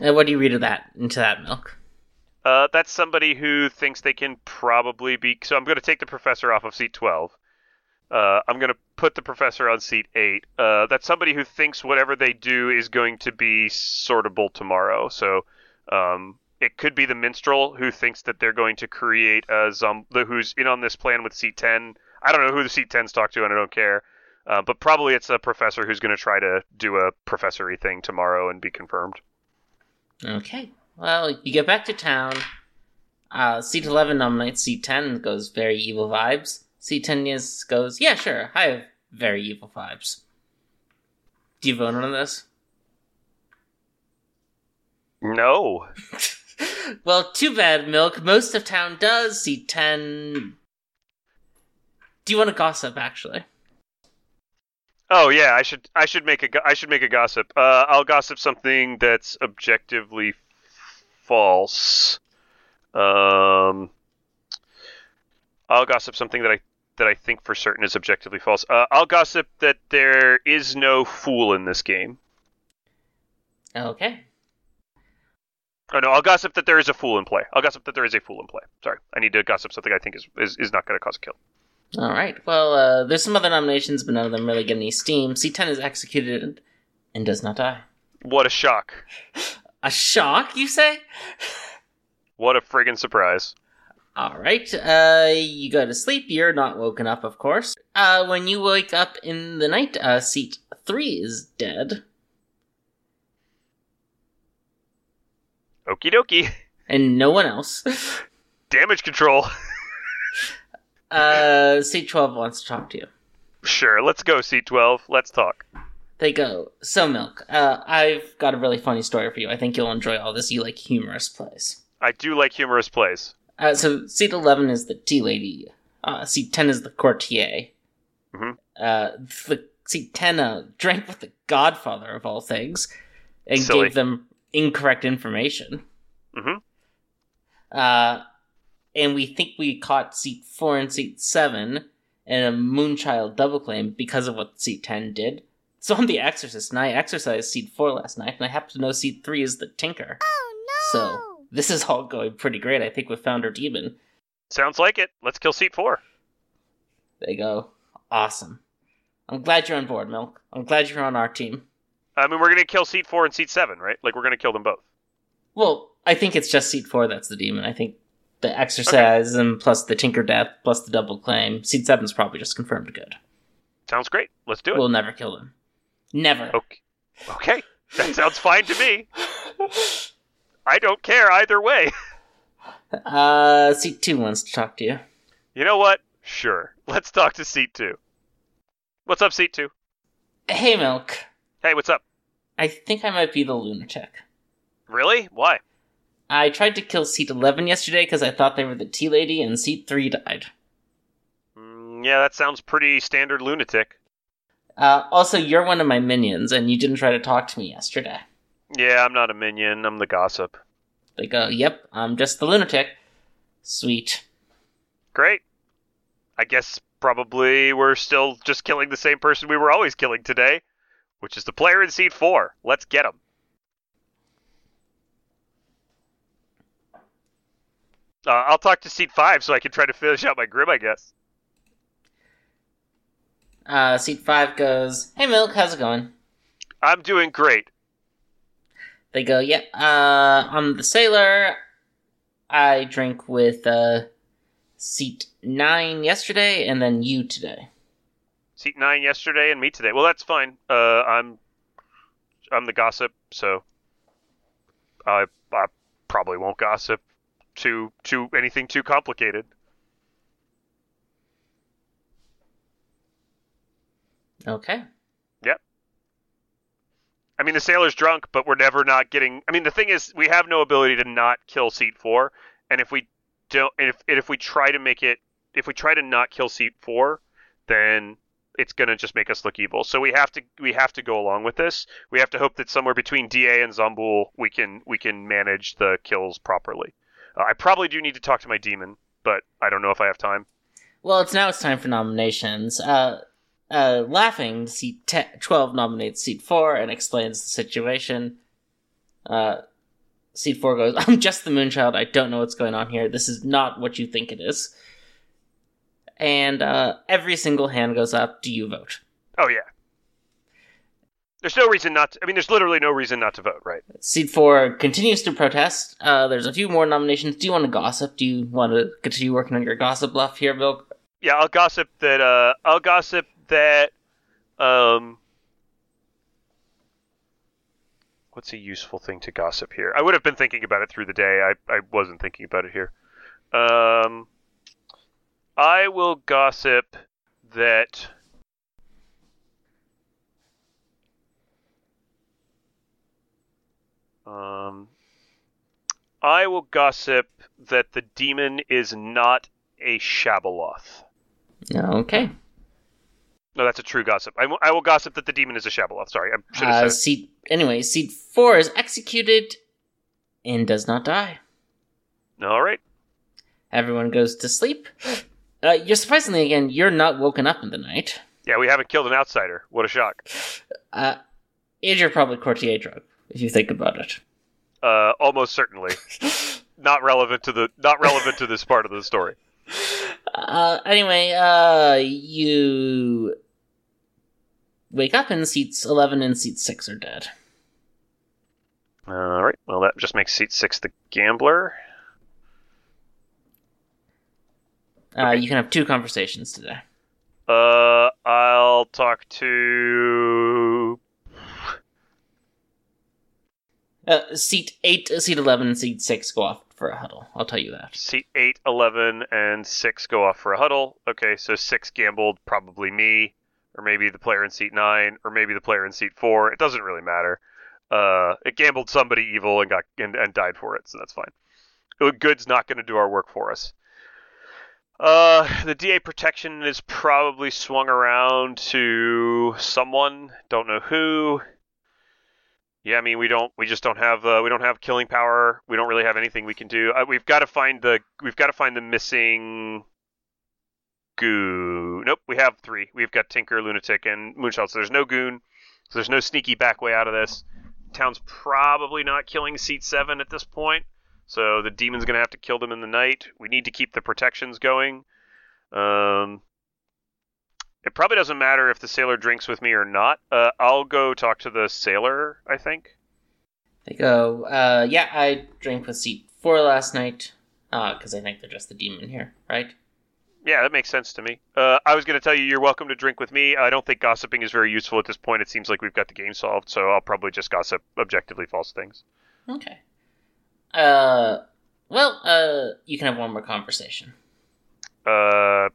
And what do you read of that into that milk? Uh, that's somebody who thinks they can probably be. So I'm going to take the professor off of seat 12. Uh, I'm going to put the professor on seat 8. Uh, that's somebody who thinks whatever they do is going to be sortable tomorrow. So um, it could be the minstrel who thinks that they're going to create a zom- who's in on this plan with seat 10. I don't know who the seat 10s talk to, and I don't care. Uh, but probably it's a professor who's going to try to do a professory thing tomorrow and be confirmed. Okay. Well, you get back to town. Uh, seat 11 nominates seat 10 goes very evil vibes. Seat 10 is, goes, yeah, sure, I have very evil vibes. Do you vote on this? No. well, too bad, Milk. Most of town does. Seat 10. Do you want to gossip, actually? Oh yeah, I should I should make a I should make a gossip. Uh, I'll gossip something that's objectively false. Um, I'll gossip something that I that I think for certain is objectively false. Uh, I'll gossip that there is no fool in this game. Okay. Oh no, I'll gossip that there is a fool in play. I'll gossip that there is a fool in play. Sorry, I need to gossip something I think is is, is not going to cause a kill. All right. Well, uh, there's some other nominations, but none of them really get any steam. C10 is executed and does not die. What a shock! A shock, you say? What a friggin' surprise! All right. Uh, you go to sleep. You're not woken up, of course. Uh, when you wake up in the night, uh, seat three is dead. Okie dokie. And no one else. Damage control. uh, seat 12 wants to talk to you. Sure, let's go, seat 12. Let's talk. They go, So, Milk, uh, I've got a really funny story for you. I think you'll enjoy all this. You like humorous plays. I do like humorous plays. Uh, so, seat 11 is the tea lady. Uh, seat 10 is the courtier. Mhm. Uh, the seat 10 uh, drank with the godfather of all things and Silly. gave them incorrect information. hmm Uh, and we think we caught seat 4 and seat 7 in a Moonchild double claim because of what seat 10 did. So I'm the Exorcist, and I exercised seat 4 last night, and I happen to know seat 3 is the Tinker. Oh no! So this is all going pretty great. I think we found our demon. Sounds like it. Let's kill seat 4. They go, awesome. I'm glad you're on board, Milk. I'm glad you're on our team. I mean, we're going to kill seat 4 and seat 7, right? Like, we're going to kill them both. Well, I think it's just seat 4 that's the demon. I think the exorcism plus the tinker death plus the double claim. Seat seven's probably just confirmed good. Sounds great. Let's do it. We'll never kill them. Never. Okay. Okay. That sounds fine to me. I don't care either way. Uh, seat two wants to talk to you. You know what? Sure. Let's talk to seat two. What's up, seat two? Hey, Milk. Hey, what's up? I think I might be the lunatic. Really? Why? I tried to kill seat 11 yesterday because I thought they were the tea lady, and seat 3 died. Mm, yeah, that sounds pretty standard lunatic. Uh, also, you're one of my minions, and you didn't try to talk to me yesterday. Yeah, I'm not a minion. I'm the gossip. They go, Yep, I'm just the lunatic. Sweet. Great. I guess probably we're still just killing the same person we were always killing today, which is the player in seat four. Let's get him. Uh, I'll talk to seat five so I can try to finish out my grim, I guess. Uh, seat 5 goes, Hey, Milk, how's it going? I'm doing great. They go, Yep, uh, I'm the sailor. I drink with, uh, seat 9 yesterday, and then you today. Seat nine yesterday and me today. Well, that's fine. Uh, I'm I'm the gossip, so I I probably won't gossip too too anything too complicated. Okay. Yep. I mean, the sailor's drunk, but we're never not getting. I mean, the thing is, we have no ability to not kill seat four, and if we don't, and if and if we try to make it, if we try to not kill seat four, then it's gonna just make us look evil. So we have to we have to go along with this. We have to hope that somewhere between Da and Zombuul, we can we can manage the kills properly. Uh, I probably do need to talk to my demon, but I don't know if I have time. Well, it's now it's time for nominations. Uh, uh, laughing, seat te- 12 nominates seat 4 and explains the situation. Uh, seat 4 goes, I'm just the Moonchild. I don't know what's going on here. This is not what you think it is. And uh, every single hand goes up. Do you vote? Oh yeah. There's no reason not. To, I mean, there's literally no reason not to vote, right? Seat 4 continues to protest. Uh, there's a few more nominations. Do you want to gossip? Do you want to continue working on your gossip bluff here, Bill? Yeah, I'll gossip that. Uh, I'll gossip that. Um, what's a useful thing to gossip here? I would have been thinking about it through the day. I I wasn't thinking about it here. Um, I will gossip that. Um, I will gossip that the demon is not a Shabaloth. Okay. No, that's a true gossip. I will- gossip that the demon is a Shabaloth. Sorry, I should have Uh, said seat anyway, seat four is executed and does not die. All right. Everyone goes to sleep. Uh, you're surprisingly again, you're not woken up in the night. Yeah, we haven't killed an outsider. What a shock. Uh, and you're probably courtier drug if you think about it. Uh, almost certainly not relevant to the not relevant to this part of the story. Uh, anyway, uh, you wake up and seats eleven and seat six are dead. All right. Well, that just makes seat six the gambler. Uh, you can have two conversations today. Uh, I'll talk to. Uh, seat eight, seat eleven, and seat six go off for a huddle. I'll tell you that. Seat 8, 11, and 6 go off for a huddle. Okay, so 6 gambled, probably me, or maybe the player in seat 9, or maybe the player in seat 4. It doesn't really matter. Uh, it gambled somebody evil and got and, and died for it, so that's fine. Good's not going to do our work for us. Uh, the DA protection is probably swung around to someone. Don't know who. Yeah, I mean we don't. We just don't have. Uh, we don't have killing power. We don't really have anything we can do. Uh, we've got to find the. We've got to find the missing. Goo. Nope, we have three. We've got Tinker, Lunatic, and Moonchild. So there's no goon. So there's no sneaky back way out of this. Town's probably not killing seat seven at this point. So the demon's gonna have to kill them in the night. We need to keep the protections going. Um, it probably doesn't matter if the sailor drinks with me or not. Uh, I'll go talk to the sailor. I think. They go, uh, yeah, I drank with seat four last night. because I think they're just the demon here, right? Yeah, that makes sense to me. Uh, I was going to tell you you're welcome to drink with me. I don't think gossiping is very useful at this point. It seems like we've got the game solved, so I'll probably just gossip objectively false things. Okay. Uh, well, uh, you can have one more conversation. Uh,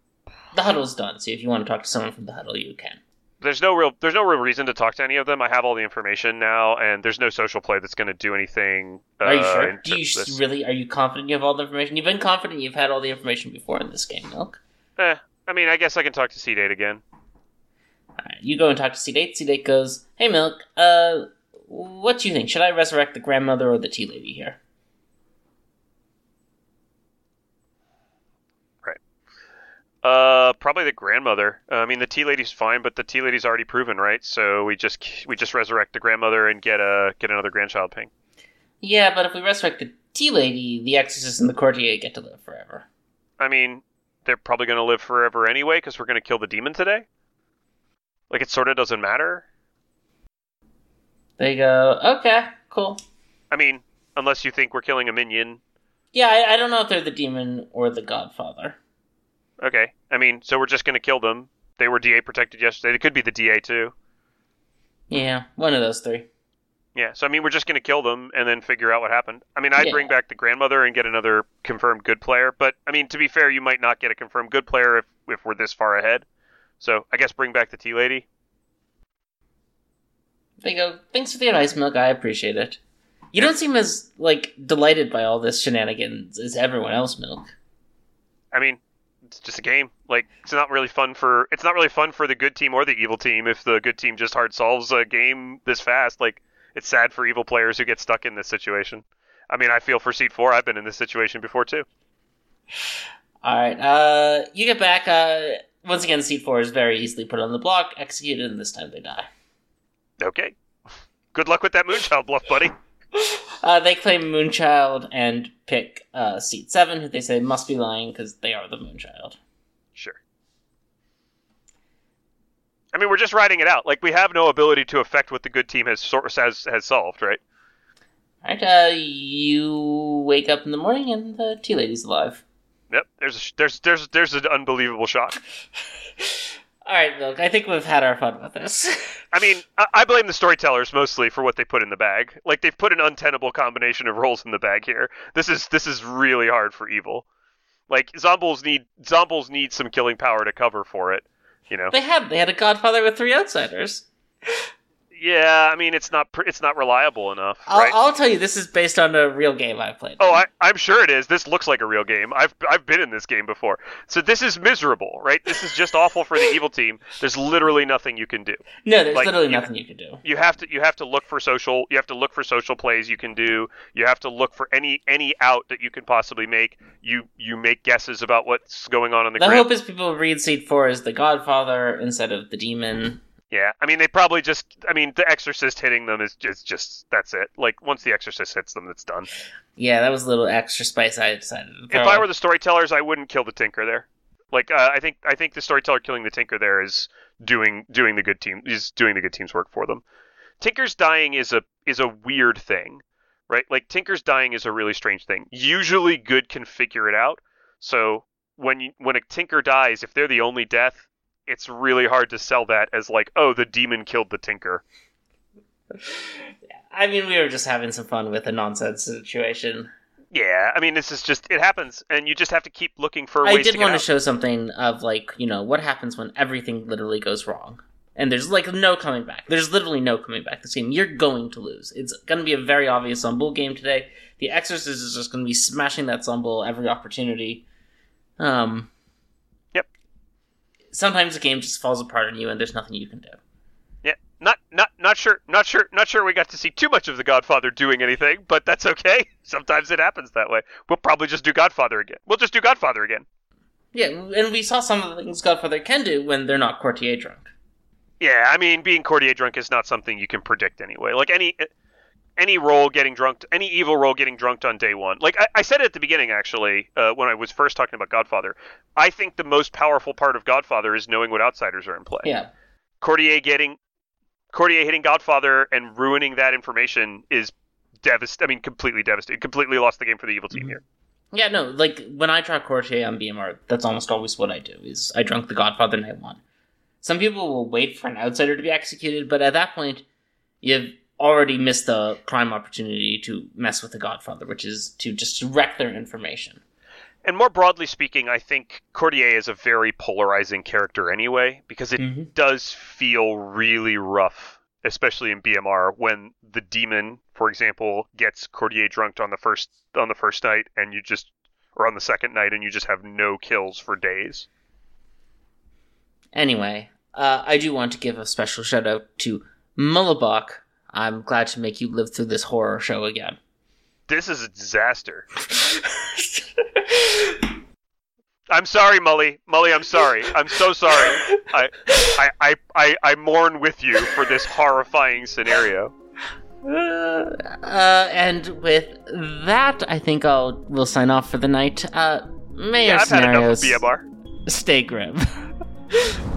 The huddle's done, so if you want to talk to someone from the huddle, you can. there's no real there's no real reason to talk to any of them. I have all the information now, and there's no social play that's going to do anything. Uh, Are you sure? Do you this. really? Are you confident you have all the information? You've been confident you've had all the information before in this game, Milk. Eh, I mean, I guess I can talk to C Date again. Alright, you go and talk to C-Date. C-Date goes, Hey, Milk, uh, what do you think? Should I resurrect the grandmother or the tea lady here? Uh, probably the grandmother. Uh, I mean, the tea lady's fine, but the tea lady's already proven, right? So we just we just resurrect the grandmother and get a get another grandchild ping. Yeah, but if we resurrect the tea lady, the exorcist and the courtier get to live forever. I mean, they're probably going to live forever anyway because we're going to kill the demon today. Like it sort of doesn't matter. They go, okay, cool. I mean, unless you think we're killing a minion. Yeah, I, I don't know if they're the demon or the godfather. Okay. I mean, so we're just going to kill them. They were DA protected yesterday. They could be the DA too. Yeah, one of those three. Yeah. So I mean, we're just going to kill them and then figure out what happened. I mean, I'd Yeah. bring back the grandmother and get another confirmed good player. But I mean, to be fair, you might not get a confirmed good player if if we're this far ahead. So I guess bring back the tea lady. They go, thanks for the ice Milk. I appreciate it. You don't seem as like delighted by all this shenanigans as everyone else, Milk. I mean, it's just a game. Like it's not really fun for it's not really fun for the good team or the evil team if the good team just hard solves a game this fast. Like it's sad for evil players who get stuck in this situation. I mean, I feel for seat four. I've been in this situation before too. All right, uh, you get back. Uh, once again, seat four is very easily put on the block, executed, and this time they die. Okay. Good luck with that Moonchild bluff, buddy. Uh, they claim Moonchild and pick uh, seat seven, who they say must be lying because they are the Moonchild. Sure. I mean, we're just writing it out. Like we have no ability to affect what the good team has has has solved, right? All right, uh, you wake up in the morning and the tea lady's alive. Yep. There's a, there's there's there's an unbelievable shock. All right, look, I think we've had our fun with this. I mean, I, I blame the storytellers mostly for what they put in the bag. Like they've put an untenable combination of roles in the bag here. This is this is really hard for evil. Like zombies need zombies need some killing power to cover for it. You know. they had they had a Godfather with three outsiders. Yeah, I mean it's not it's not reliable enough, I'll, right? I'll tell you, this is based on a real game I've played. Oh, I, I'm sure it is. This looks like a real game. I've I've been in this game before. So this is miserable, right? This is just awful for the evil team. There's literally nothing you can do. no, there's like, literally you- nothing you can do. You have to you have to look for social you have to look for social plays you can do. You have to look for any any out that you can possibly make. You you make guesses about what's going on in the, The grid. hope is people read seat four as the Godfather instead of the demon. Yeah, I mean they probably just I mean the Exorcist hitting them is just just that's it. Like once the Exorcist hits them, it's done. Yeah, that was a little extra spice I decided to. If I were the storytellers, I wouldn't kill the Tinker there. Like uh, I think I think the storyteller killing the Tinker there is doing doing the good team is doing the good team's work for them. Tinker's dying is a is a weird thing, right? Like Tinker's dying is a really strange thing. Usually good can figure it out. So when you, when a Tinker dies, if they're the only death, it's really hard to sell that as like, oh, the demon killed the Tinker. I mean, we were just having some fun with a nonsense situation. Yeah, I mean this is just it happens, and you just have to keep looking for I did to get want to show something of like, you know, what happens when everything literally goes wrong. And there's like no coming back. There's literally no coming back. This game, you're going to lose. It's going to be a very obvious Zombuul game today. The Exorcist is just going to be smashing that Zombuul every opportunity. Um. Sometimes the game just falls apart on you, and there's nothing you can do. Yeah, not not not sure, not sure, not sure. We got to see too much of the Godfather doing anything, but that's okay. Sometimes it happens that way. We'll probably just do Godfather again. We'll just do Godfather again. Yeah, and we saw some of the things Godfather can do when they're not courtier drunk. Yeah, I mean, being courtier drunk is not something you can predict anyway. Like any any role getting drunk, any evil role getting drunk on day one. Like I, I said at the beginning, actually, uh, when I was first talking about Godfather, I think the most powerful part of Godfather is knowing what outsiders are in play. Yeah. Courtier getting Courtier hitting Godfather and ruining that information is devastating. I mean, completely devastating. Completely lost the game for the evil team Mhm. here. Yeah, no, like when I draw Courtier on BMR, that's almost always what I do. Is I drunk the Godfather night one. Some people will wait for an outsider to be executed, but at that point, you've already missed the prime opportunity to mess with the Godfather, which is to just wreck their information. And more broadly speaking, I think Courtier is a very polarizing character anyway, because it Mhm. does feel really rough, especially in BMR, when the demon, for example, gets Courtier drunk on the first on the first night, and you just or on the second night, and you just have no kills for days. Anyway, uh, I do want to give a special shout out to Mullabach. I'm glad to make you live through this horror show again. This is a disaster. I'm sorry, Mully. Mully, I'm sorry. I'm so sorry. I, I, I, I, I mourn with you for this horrifying scenario. Uh, and with that, I think I'll we'll sign off for the night. Uh, may Yeah, I've had enough of scenarios BMR. stay grim.